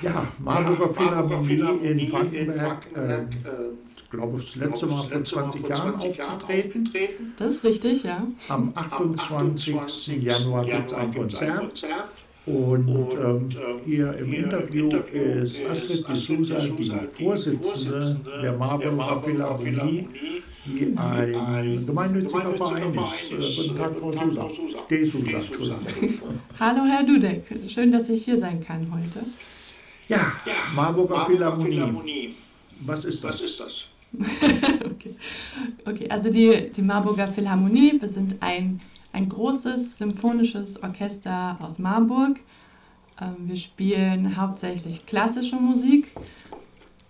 Ja, Marburger Philharmonie in Frankenberg, äh, ich glaube, das letzte Mal vor 20 Jahren aufgetreten. Das ist richtig, ja. Am 28. Januar gibt es ein Konzert. Und ähm, hier im Interview ist Astrid de Sousa, die Vorsitzende der Marburger Philharmonie, die ein gemeinnütziger Verein ist. Guten Tag, Frau. Hallo, Herr Dudek. Schön, dass ich hier sein kann heute. Ja, Marburger Philharmonie. Was ist das? Was ist das? okay. okay, also die, die Marburger Philharmonie, wir sind ein, ein großes symphonisches Orchester aus Marburg. Ähm, wir spielen hauptsächlich klassische Musik.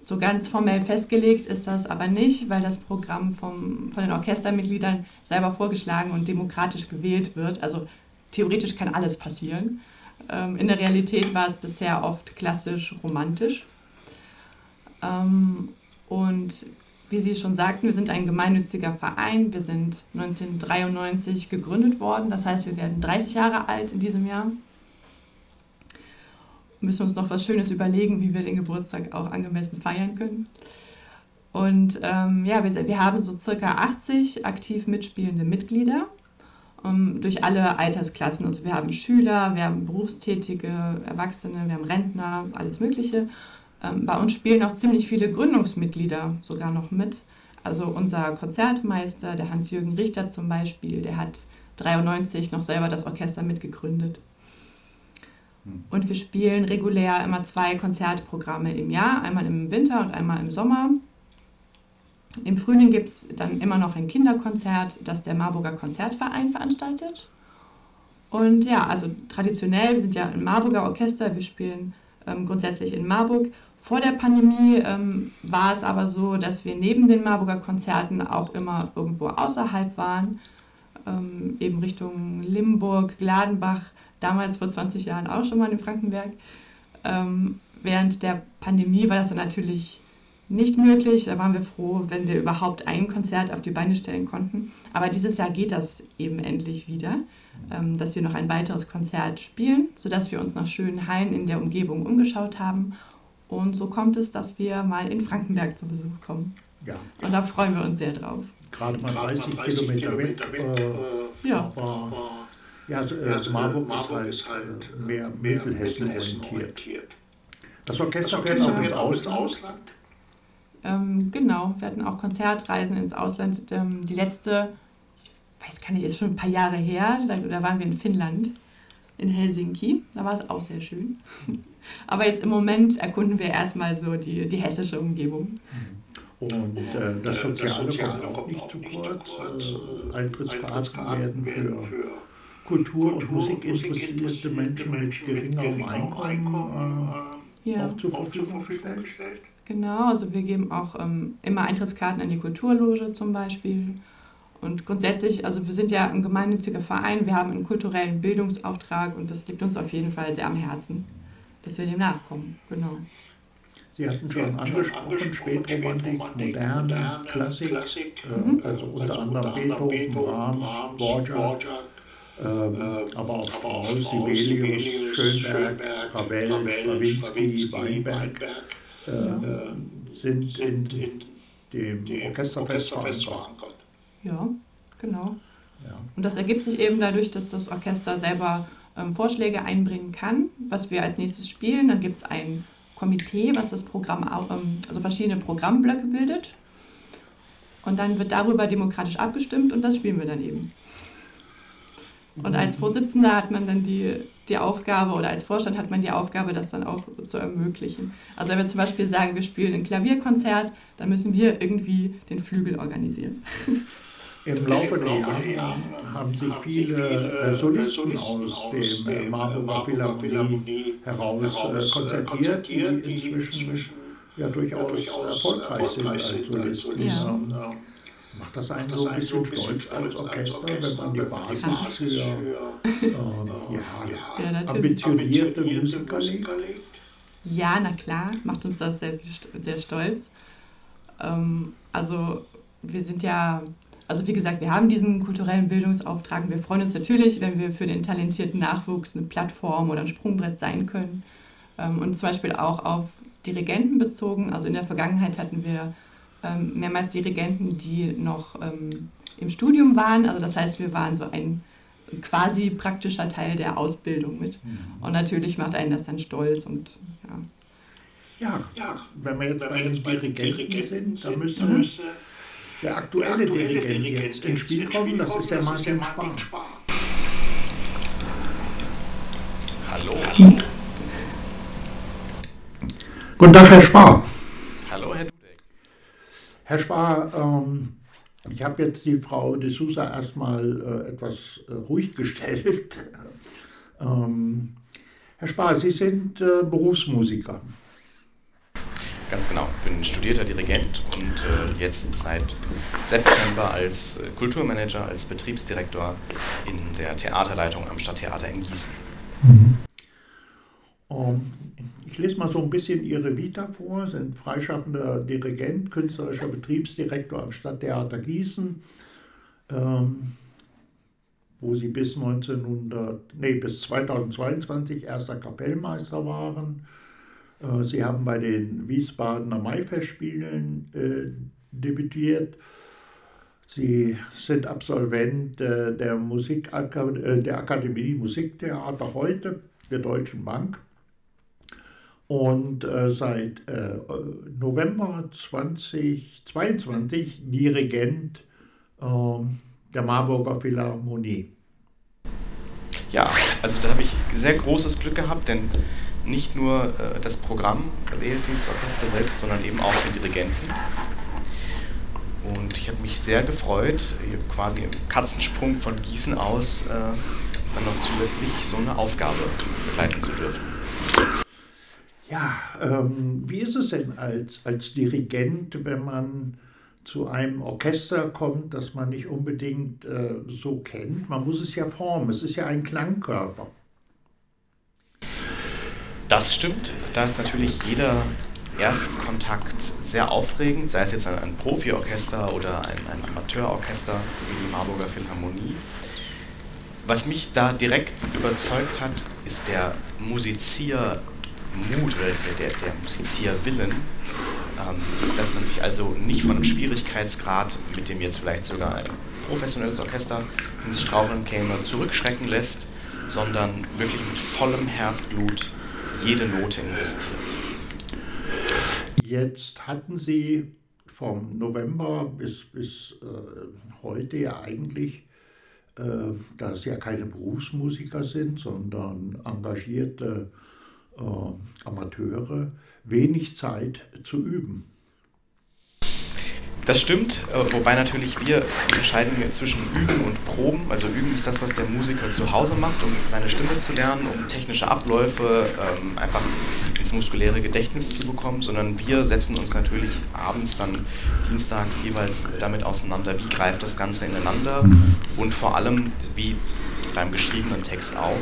So ganz formell festgelegt ist das aber nicht, weil das Programm vom, von den Orchestermitgliedern selber vorgeschlagen und demokratisch gewählt wird. Also theoretisch kann alles passieren. Ähm, in der Realität war es bisher oft klassisch romantisch. Ähm, und wie Sie schon sagten, wir sind ein gemeinnütziger Verein. Wir sind 1993 gegründet worden. Das heißt, wir werden 30 Jahre alt in diesem Jahr. Müssen uns noch was Schönes überlegen, wie wir den Geburtstag auch angemessen feiern können. Und ähm, ja, wir, wir haben so circa 80 aktiv mitspielende Mitglieder um, ähm, durch alle Altersklassen. Also wir haben Schüler, wir haben Berufstätige, Erwachsene, wir haben Rentner, alles Mögliche. Ähm, bei uns spielen auch ziemlich viele Gründungsmitglieder sogar noch mit. Also unser Konzertmeister, der Hans-Jürgen Richter zum Beispiel, der hat 93 noch selber das Orchester mitgegründet. Hm. Und wir spielen regulär immer zwei Konzertprogramme im Jahr, einmal im Winter und einmal im Sommer. Im Frühling gibt es dann immer noch ein Kinderkonzert, das der Marburger Konzertverein veranstaltet. Und ja, also traditionell, wir sind ja ein Marburger Orchester, wir spielen ähm, grundsätzlich in Marburg. Vor der Pandemie ähm, war es aber so, dass wir neben den Marburger Konzerten auch immer irgendwo außerhalb waren, ähm, eben Richtung Limburg, Gladenbach, damals vor 20 Jahren auch schon mal in Frankenberg. Ähm, während der Pandemie war das dann natürlich nicht möglich. Da waren wir froh, wenn wir überhaupt ein Konzert auf die Beine stellen konnten. Aber dieses Jahr geht das eben endlich wieder, ähm, dass wir noch ein weiteres Konzert spielen, sodass wir uns nach schönen Hallen in der Umgebung umgeschaut haben. Und so kommt es, dass wir mal in Frankenberg zu Besuch kommen. Ja. Und da freuen wir uns sehr drauf. Gerade mal 30, 30 Kilometer, weg. weg äh, ja. Aber, ja, also, äh, also Marburg, Marburg ist halt, ist halt mehr Mittelhessen orientiert. Das Orchester fährt auch ins Ausland. Ausland. Ähm, genau, wir hatten auch Konzertreisen ins Ausland. Ähm, die letzte, ich weiß gar nicht, ist schon ein paar Jahre her, da, da waren wir in Finnland, in Helsinki. Da war es auch sehr schön. Aber jetzt im Moment erkunden wir erstmal so die, die hessische Umgebung. Und äh, das Soziale kommt auch nicht zu kurz. Äh, Eintrittskarten werden für Kultur- und Musikinteressierte Menschen mit geringerem Einkommen äh, ja. auch zur Verfügung gestellt. Genau, also wir geben auch ähm, immer Eintrittskarten an die Kulturloge zum Beispiel. Und grundsätzlich, also wir sind ja ein gemeinnütziger Verein, wir haben einen kulturellen Bildungsauftrag und das liegt uns auf jeden Fall sehr am Herzen, dass wir dem nachkommen. Genau. Sie hatten schon angesprochen, Spätromantik, Moderne, Klassik, äh, mhm. also unter anderem Beethoven, Brahms, Borgia, ähm, aber auch Strauss, Sibelius, Schönberg, Ravel, Stravinsky, Weinberg äh, sind in, in dem Orchesterfest verankert. Ja, genau. Ja. Und das ergibt sich eben dadurch, dass das Orchester selber ähm, Vorschläge einbringen kann, was wir als nächstes spielen. Dann gibt es ein Komitee, was das Programm, ähm, also verschiedene Programmblöcke bildet. Und dann wird darüber demokratisch abgestimmt und das spielen wir dann eben. Und als Vorsitzender hat man dann die, die Aufgabe oder als Vorstand hat man die Aufgabe, das dann auch zu ermöglichen. Also wenn wir zum Beispiel sagen, wir spielen ein Klavierkonzert, dann müssen wir irgendwie den Flügel organisieren. Im Laufe der Jahre haben sich viele äh, Solisten aus dem äh, Marburger Philharmonie heraus äh, konzertiert, die inzwischen ja durchaus erfolgreich sind als Solisten. Ja. Macht das einen so ein bisschen stolz als Orchester, wenn man die Basis für äh, ja, ja, ambitionierte Musiker legt? Ja, na klar, macht uns das sehr, sehr stolz. Ähm, also wir sind ja, also wie gesagt, wir haben diesen kulturellen Bildungsauftrag und wir freuen uns natürlich, wenn wir für den talentierten Nachwuchs eine Plattform oder ein Sprungbrett sein können. Ähm, und zum Beispiel auch auf Dirigenten bezogen. Also in der Vergangenheit hatten wir mehrmals Dirigenten, die noch ähm, im Studium waren. Also das heißt, wir waren so ein quasi praktischer Teil der Ausbildung mit. Mhm. Und natürlich macht einen das dann stolz und ja. Ja, ja wenn wir jetzt bei den Dirigenten sind, dann müsste mhm. der aktuelle Dirigent jetzt ins Spiel kommen, das ist der Martin Spar. Hallo. Hallo. Guten Tag, Herr Spar. Herr Spar, ähm, ich habe jetzt die Frau de Sousa erstmal äh, etwas äh, ruhig gestellt. ähm, Herr Spar, Sie sind äh, Berufsmusiker. Ganz genau, ich bin studierter Dirigent und äh, jetzt seit September als äh, Kulturmanager, als Betriebsdirektor in der Theaterleitung am Stadttheater in Gießen. Mhm. Um, ich lese mal so ein bisschen Ihre Vita vor, sind freischaffender Dirigent, künstlerischer Betriebsdirektor am Stadttheater Gießen, ähm, wo Sie bis, 1900, nee, bis 2022 erster Kapellmeister waren. Äh, Sie haben bei den Wiesbadener Maifestspielen äh, debütiert. Sie sind Absolvent äh, der, Musikakad äh, der Akademie Musiktheater heute der Deutschen Bank und äh, seit äh, November 2022 Dirigent äh, der Marburger Philharmonie. Ja, also da habe ich sehr großes Glück gehabt, denn nicht nur äh, das Programm wählt dieses Orchester selbst, sondern eben auch den Dirigenten. Und ich habe mich sehr gefreut, quasi im Katzensprung von Gießen aus äh, dann noch zusätzlich so eine Aufgabe begleiten zu dürfen. Ja, ähm, wie ist es denn als, als Dirigent, wenn man zu einem Orchester kommt, das man nicht unbedingt äh, so kennt? Man muss es ja formen, es ist ja ein Klangkörper. Das stimmt, da ist natürlich jeder Erstkontakt sehr aufregend, sei es jetzt ein, ein Profiorchester oder ein, ein Amateurorchester wie die Marburger Philharmonie. Was mich da direkt überzeugt hat, ist der Musizier Mut oder der, der Musizierwillen, ähm, dass man sich also nicht von einem Schwierigkeitsgrad, mit dem jetzt vielleicht sogar ein professionelles Orchester ins Straucheln käme, zurückschrecken lässt, sondern wirklich mit vollem Herzblut jede Note investiert. Jetzt hatten Sie vom November bis, bis äh, heute ja eigentlich, äh, da es ja keine Berufsmusiker sind, sondern engagierte äh, Amateure wenig Zeit zu üben. Das stimmt, äh, wobei natürlich wir unterscheiden zwischen Üben und Proben. Also Üben ist das, was der Musiker zu Hause macht, um seine Stimme zu lernen, um technische Abläufe ähm, einfach ins muskuläre Gedächtnis zu bekommen, sondern wir setzen uns natürlich abends dann dienstags jeweils damit auseinander, wie greift das Ganze ineinander mhm. und vor allem, wie beim geschriebenen Text auch,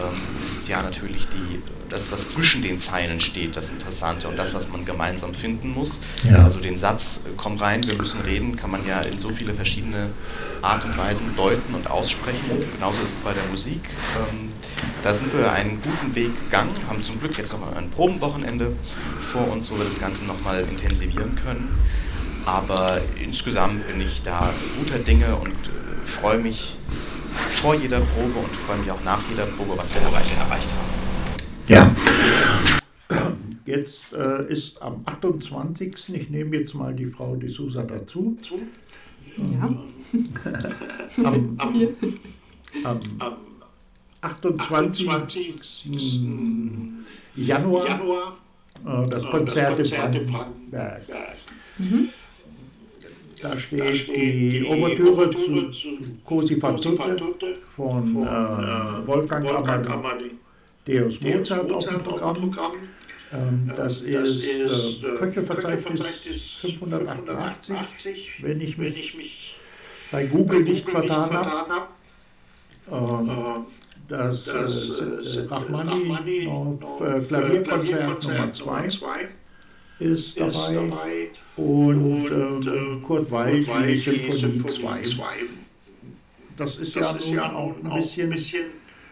ähm, ist ja natürlich die das, was zwischen den Zeilen steht, das Interessante und das, was man gemeinsam finden muss. Ja. Also den Satz, äh, komm rein, wir müssen reden, kann man ja in so viele verschiedene Art und Weisen deuten und aussprechen. Genauso ist es bei der Musik. Ähm, da sind wir einen guten Weg gegangen, haben zum Glück jetzt noch ein Probenwochenende vor uns, wo wir das Ganze nochmal intensivieren können. Aber insgesamt bin ich da guter Dinge und äh, freue mich vor jeder Probe und freue mich auch nach jeder Probe, was wir erreicht haben. Ja. Jetzt äh, ist am 28. Ich nehme jetzt mal die Frau de Sousa dazu. Ja. am, am, am, am 28. 28. Januar, Januar äh, das Konzert, das Konzert in Brandenburg. Mhm. Da steht, da steht die Ouvertüre zu, zu Cosi fan tutte von, von äh, Wolfgang, Wolfgang Amadi. Deus Mozart auf dem Programm. Programm. Ähm, das, das ist, ist äh, Köchelverzeichnis 588, wenn ich mich, wenn ich mich bei Google, Google nicht vertan habe. Ähm, äh, das, das äh, Rachmani auf äh, Klavierkonzert Nummer 2 ist dabei, dabei und, und ähm, Kurt Weil Symphonie 2. Das ist das ja, nun auch ein bisschen, bisschen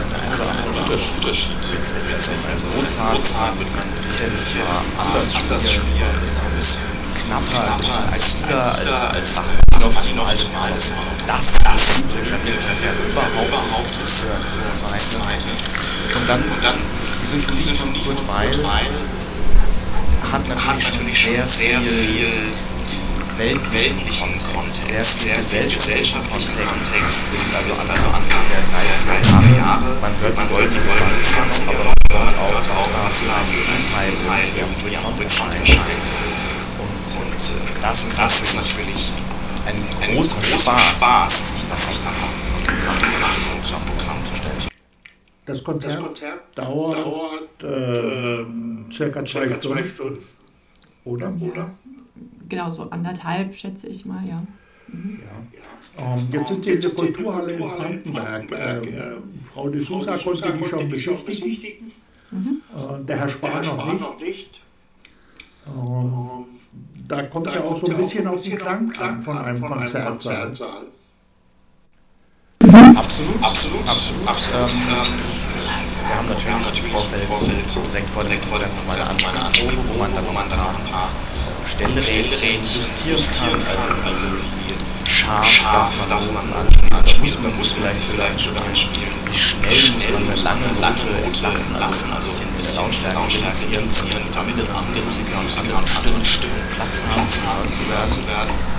oder anderen Unterschied mit sich. Also Mozart wird man sicherlich mal anders spielen, ein bisschen knapper, ein bisschen agiler als als Rachmaninoff als mal das bestimmte Klavierkonzert überhaupt ist, ist äh, dieses zweite. Und dann die Symphonie von Kurt Weil hat natürlich schon sehr viel weltlichen Kontext, sehr viel gesellschaftlichen Kontext, also Anfang der 30er Jahre. Man hört die goldene 20 aber man hört auch, dass da ein Teil im Horizont erscheint. Und das ist natürlich ein großer Spaß, sich das dann Programm zu stellen. Das Konzert, dauert, äh, circa zwei, Stunden. Oder? Oder? Genau, so anderthalb, schätze ich mal, ja. Ja. Ähm, jetzt sind Sie in der Kulturhalle in Frankenberg. Ähm, Frau de Sousa konnte die schon besichtigen. Äh, der Herr Spahn noch nicht. Ähm, da kommt ja auch so ein bisschen auf den Klang an von einem Konzertsaal. Absolut, absolut. Ähm, wir haben natürlich im Vorfeld direkt vor direkt vor der nochmal eine Anspielprobe, wo man dann nochmal danach ein paar Stellrädchen justieren kann, also also wie scharf darf man anspielen, man muss vielleicht vielleicht sogar anspielen, wie schnell muss man eine lange Latte entlassen, also ein bisschen Lautstärke reduzieren, damit andere Musiker andere Stimmen Platz haben, zu werden.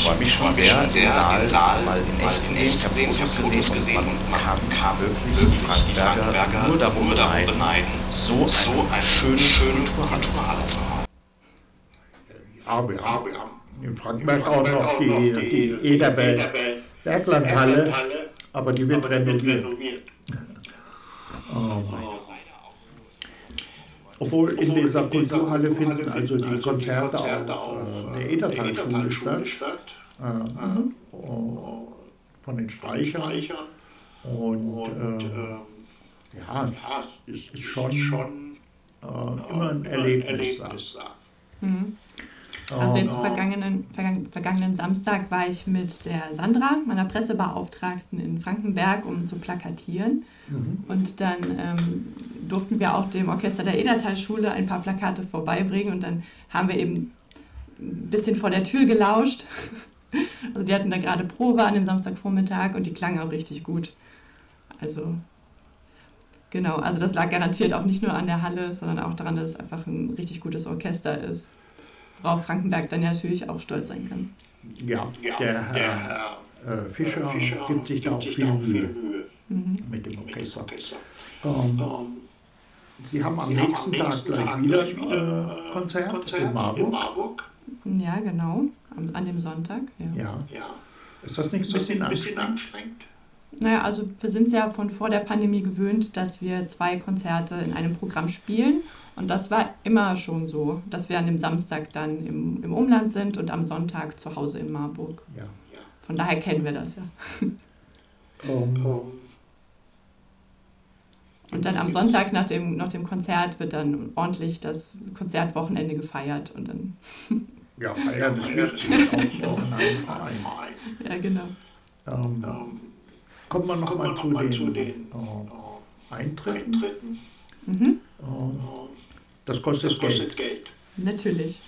Ich freue mich schon sehr, den Saal mal in echt zu sehen. Ich habe Fotos gesehen und man kann wirklich die Frankenberger nur darum beneiden, so eine schöne, schöne Kulturhalle zu haben. Ja, wir haben in Frankenberg auch noch die, die Ederberg Berglandhalle, aber die wird renoviert. Oh mein. Obwohl in dieser Kulturhalle finden also die Konzerte auf äh, der Edertalschule statt, äh, von den Streichern. Und äh, ja, es ist schon äh, immer ein Erlebnis. Mhm. Also jetzt vergangenen, vergangen, vergangenen Samstag war ich mit der Sandra, meiner Pressebeauftragten in Frankenberg, um zu plakatieren. Mhm. Und dann ähm, durften wir auch dem Orchester der Edertalschule ein paar Plakate vorbeibringen und dann haben wir eben ein bisschen vor der Tür gelauscht. Also die hatten da gerade Probe an dem Samstagvormittag und die klangen auch richtig gut. Also genau, also das lag garantiert auch nicht nur an der Halle, sondern auch daran, dass es einfach ein richtig gutes Orchester ist worauf Frankenberg dann ja natürlich auch stolz sein kann. Ja, der Herr äh, Fischer, Fischer gibt sich da auch viel Mühe mhm. mit dem Orchester. Ähm, Sie haben am Sie nächsten haben Tag gleich wieder äh, Konzert, Konzert in, Marburg. in Marburg. Ja, genau, an, an dem Sonntag. Ja. Ja. ja. Ist das nicht ein bisschen, ein bisschen anstrengend? Naja, also wir sind ja von vor der Pandemie gewöhnt, dass wir zwei Konzerte in einem Programm spielen. Und das war immer schon so, dass wir an dem Samstag dann im, im Umland sind und am Sonntag zu Hause in Marburg. Ja. Von daher kennen wir das ja. Um, und dann am Sonntag nach dem, nach dem Konzert wird dann ordentlich das Konzertwochenende gefeiert und dann. Ja, feiern wichtig, auch in einem Verein. Ja, genau. Ähm, kommt man noch mal zu den, zu den äh, Eintritten. Eintritten. Mhm. Das kostet, das kostet Geld. Geld. Natürlich.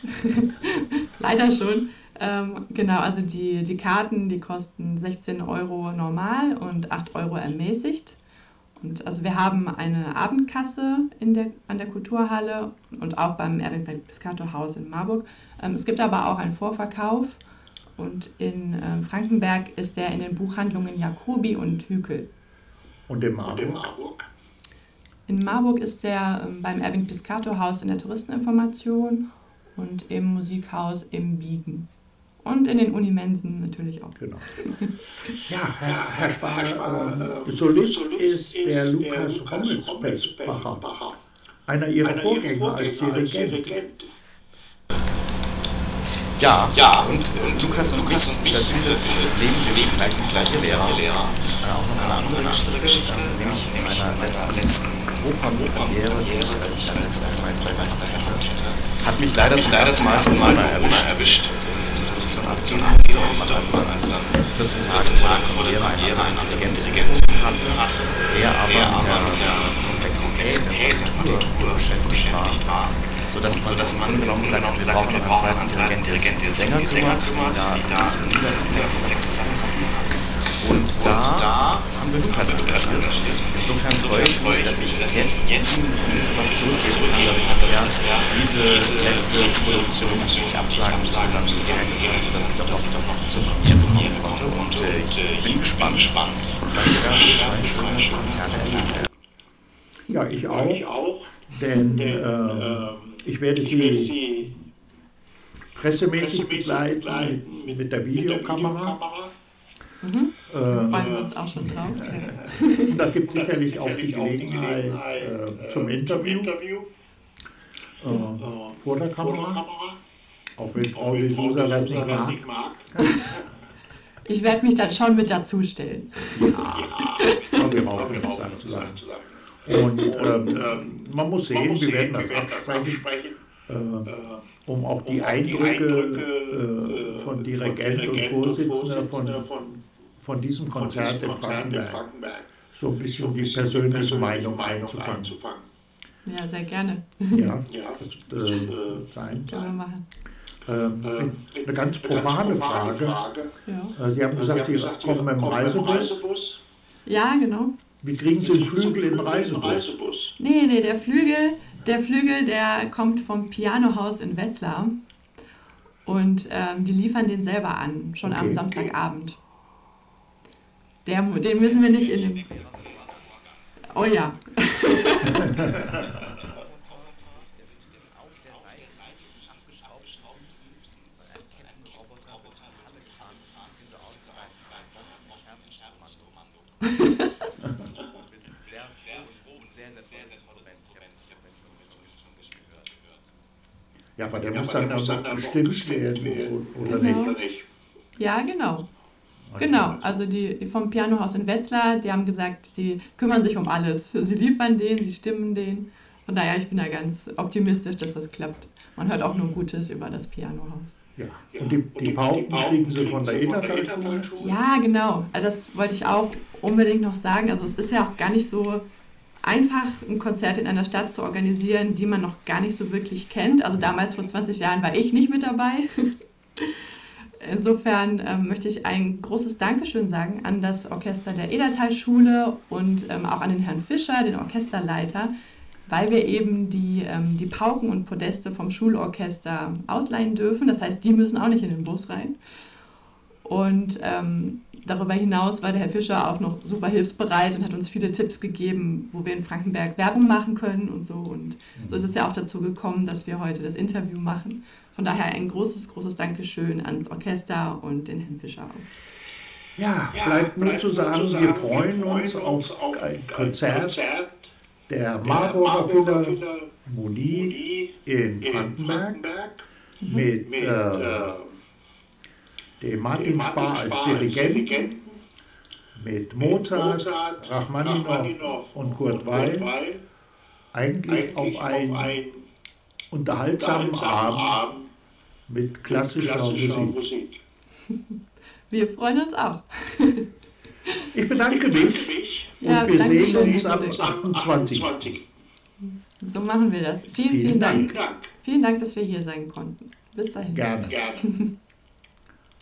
Leider schon. Ähm, genau, also die, die Karten, die kosten 16 Euro normal und 8 Euro ermäßigt. Und also wir haben eine Abendkasse in der, an der Kulturhalle und auch beim Erwin Piscator Haus in Marburg. Ähm, es gibt aber auch einen Vorverkauf und in äh, Frankenberg ist der in den Buchhandlungen Jacobi und Hükel. Und in Marburg? Und in Marburg? In Marburg ist der ähm, beim Erwin Piscator Haus in der Touristeninformation und im Musikhaus im Biegen. Und in den Unimensen natürlich auch. Genau. Ja, Herr, Herr Spahn, äh, Solist ist der Lukas Rommelsbacher, einer Ihrer Vorgänger als Dirigent. Ja, ja und, und Lukas und Lukas und mich verbindet neben dem gleichen, gleichen Lehrer, Lehrer. Auch noch eine andere Geschichte, nämlich in meiner letzten, letzten Opernpremiere, die ich als Ersatzmeister hatte, hat mich leider zum ersten Mal Corona erwischt. Also, dass ich dann Aktion musste und als dann 14 Tage vor der Premiere einen Dirigenten hatte, der aber mit der Komplexität der Partitur beschäftigt war sodass man, sodass man genommen gesagt hat, wir brauchen noch einen zweiten Dirigent, der Sänger, kümmert, die da komplexe Sachen zu tun hat. Und da, haben wir Lukas engagiert. Insofern freue ich mich, dass ich das jetzt, jetzt bisschen was zurückgeben kann, dass er diese letzte Produktion nicht absagen musste, dann gehängt hat, sodass ich doch noch zur Premiere konnte. Und ich bin gespannt, was wir da für zwei Konzerte erleben Ja, ich auch. Denn äh, ich werde Sie, werde Sie pressemäßig begleiten mit, mit der Videokamera. Mhm. Da äh, freuen wir uns auch schon drauf. da gibt es sicherlich auch die Gelegenheit äh, zum Interview äh, vor der Kamera. Auch wenn Frau Lesusa das nicht mag. Ich werde mich dann schon mit dazustellen. Ja, das haben wir auch sagen. Und ähm, man muss sehen, man muss wir werden das absprechen, äh, um auch die Eindrücke äh, von Dirigent und Vorsitzender von, von diesem Konzert in Frankenberg so ein bisschen die persönliche Meinung einzufangen. Ja, sehr gerne. Ja, das äh, sein. Können wir machen. Ähm, eine ganz profane Frage. Ja. Sie haben gesagt, Sie kommen mit dem Reisebus. Ja, genau. Wie kriegen Sie den Flügel in den Reisebus? Nee, nee, der Flügel, der Flügel, der kommt vom Pianohaus in Wetzlar. Und ähm, die liefern den selber an, schon okay. am Samstagabend. Der, den müssen wir nicht in dem. Oh ja. Ja, aber der ja, muss dann, dann, dann, dann bestimmt werden, oder genau. nicht? Ja, genau. Genau, also die vom Pianohaus in Wetzlar, die haben gesagt, sie kümmern sich um alles. Sie liefern den, sie stimmen den. Von daher, ich bin da ganz optimistisch, dass das klappt. Man hört auch nur Gutes über das Pianohaus. Ja, und die, die Pauken kriegen sie von der Edertal Ja, genau. Also das wollte ich auch unbedingt noch sagen. Also es ist ja auch gar nicht so einfach ein Konzert in einer Stadt zu organisieren, die man noch gar nicht so wirklich kennt. Also damals vor 20 Jahren war ich nicht mit dabei. Insofern ähm, möchte ich ein großes Dankeschön sagen an das Orchester der Edertalschule und ähm, auch an den Herrn Fischer, den Orchesterleiter, weil wir eben die, ähm, die Pauken und Podeste vom Schulorchester ausleihen dürfen. Das heißt, die müssen auch nicht in den Bus rein. Und ähm, darüber hinaus war der Herr Fischer auch noch super hilfsbereit und hat uns viele Tipps gegeben, wo wir in Frankenberg Werbung machen können und so. Und so ist es ja auch dazu gekommen, dass wir heute das Interview machen. Von daher ein großes, großes Dankeschön ans Orchester und den Herrn Fischer auch. Ja, bleibt nur zu sagen, wir freuen uns auf ein Konzert der Marburger Philharmonie in Frankenberg mit äh, dem Martin Spar als Dirigenten, mit Mozart, Rachmaninow und Kurt Weil, eigentlich auf einen unterhaltsamen Abend mit klassischer Musik. Wir freuen uns auch. Ich bedanke mich und ja, wir sehen uns am 28. So machen wir das. Vielen, vielen, vielen Dank. Dank. Vielen Dank, dass wir hier sein konnten. Bis dahin. Gerne. Gerne.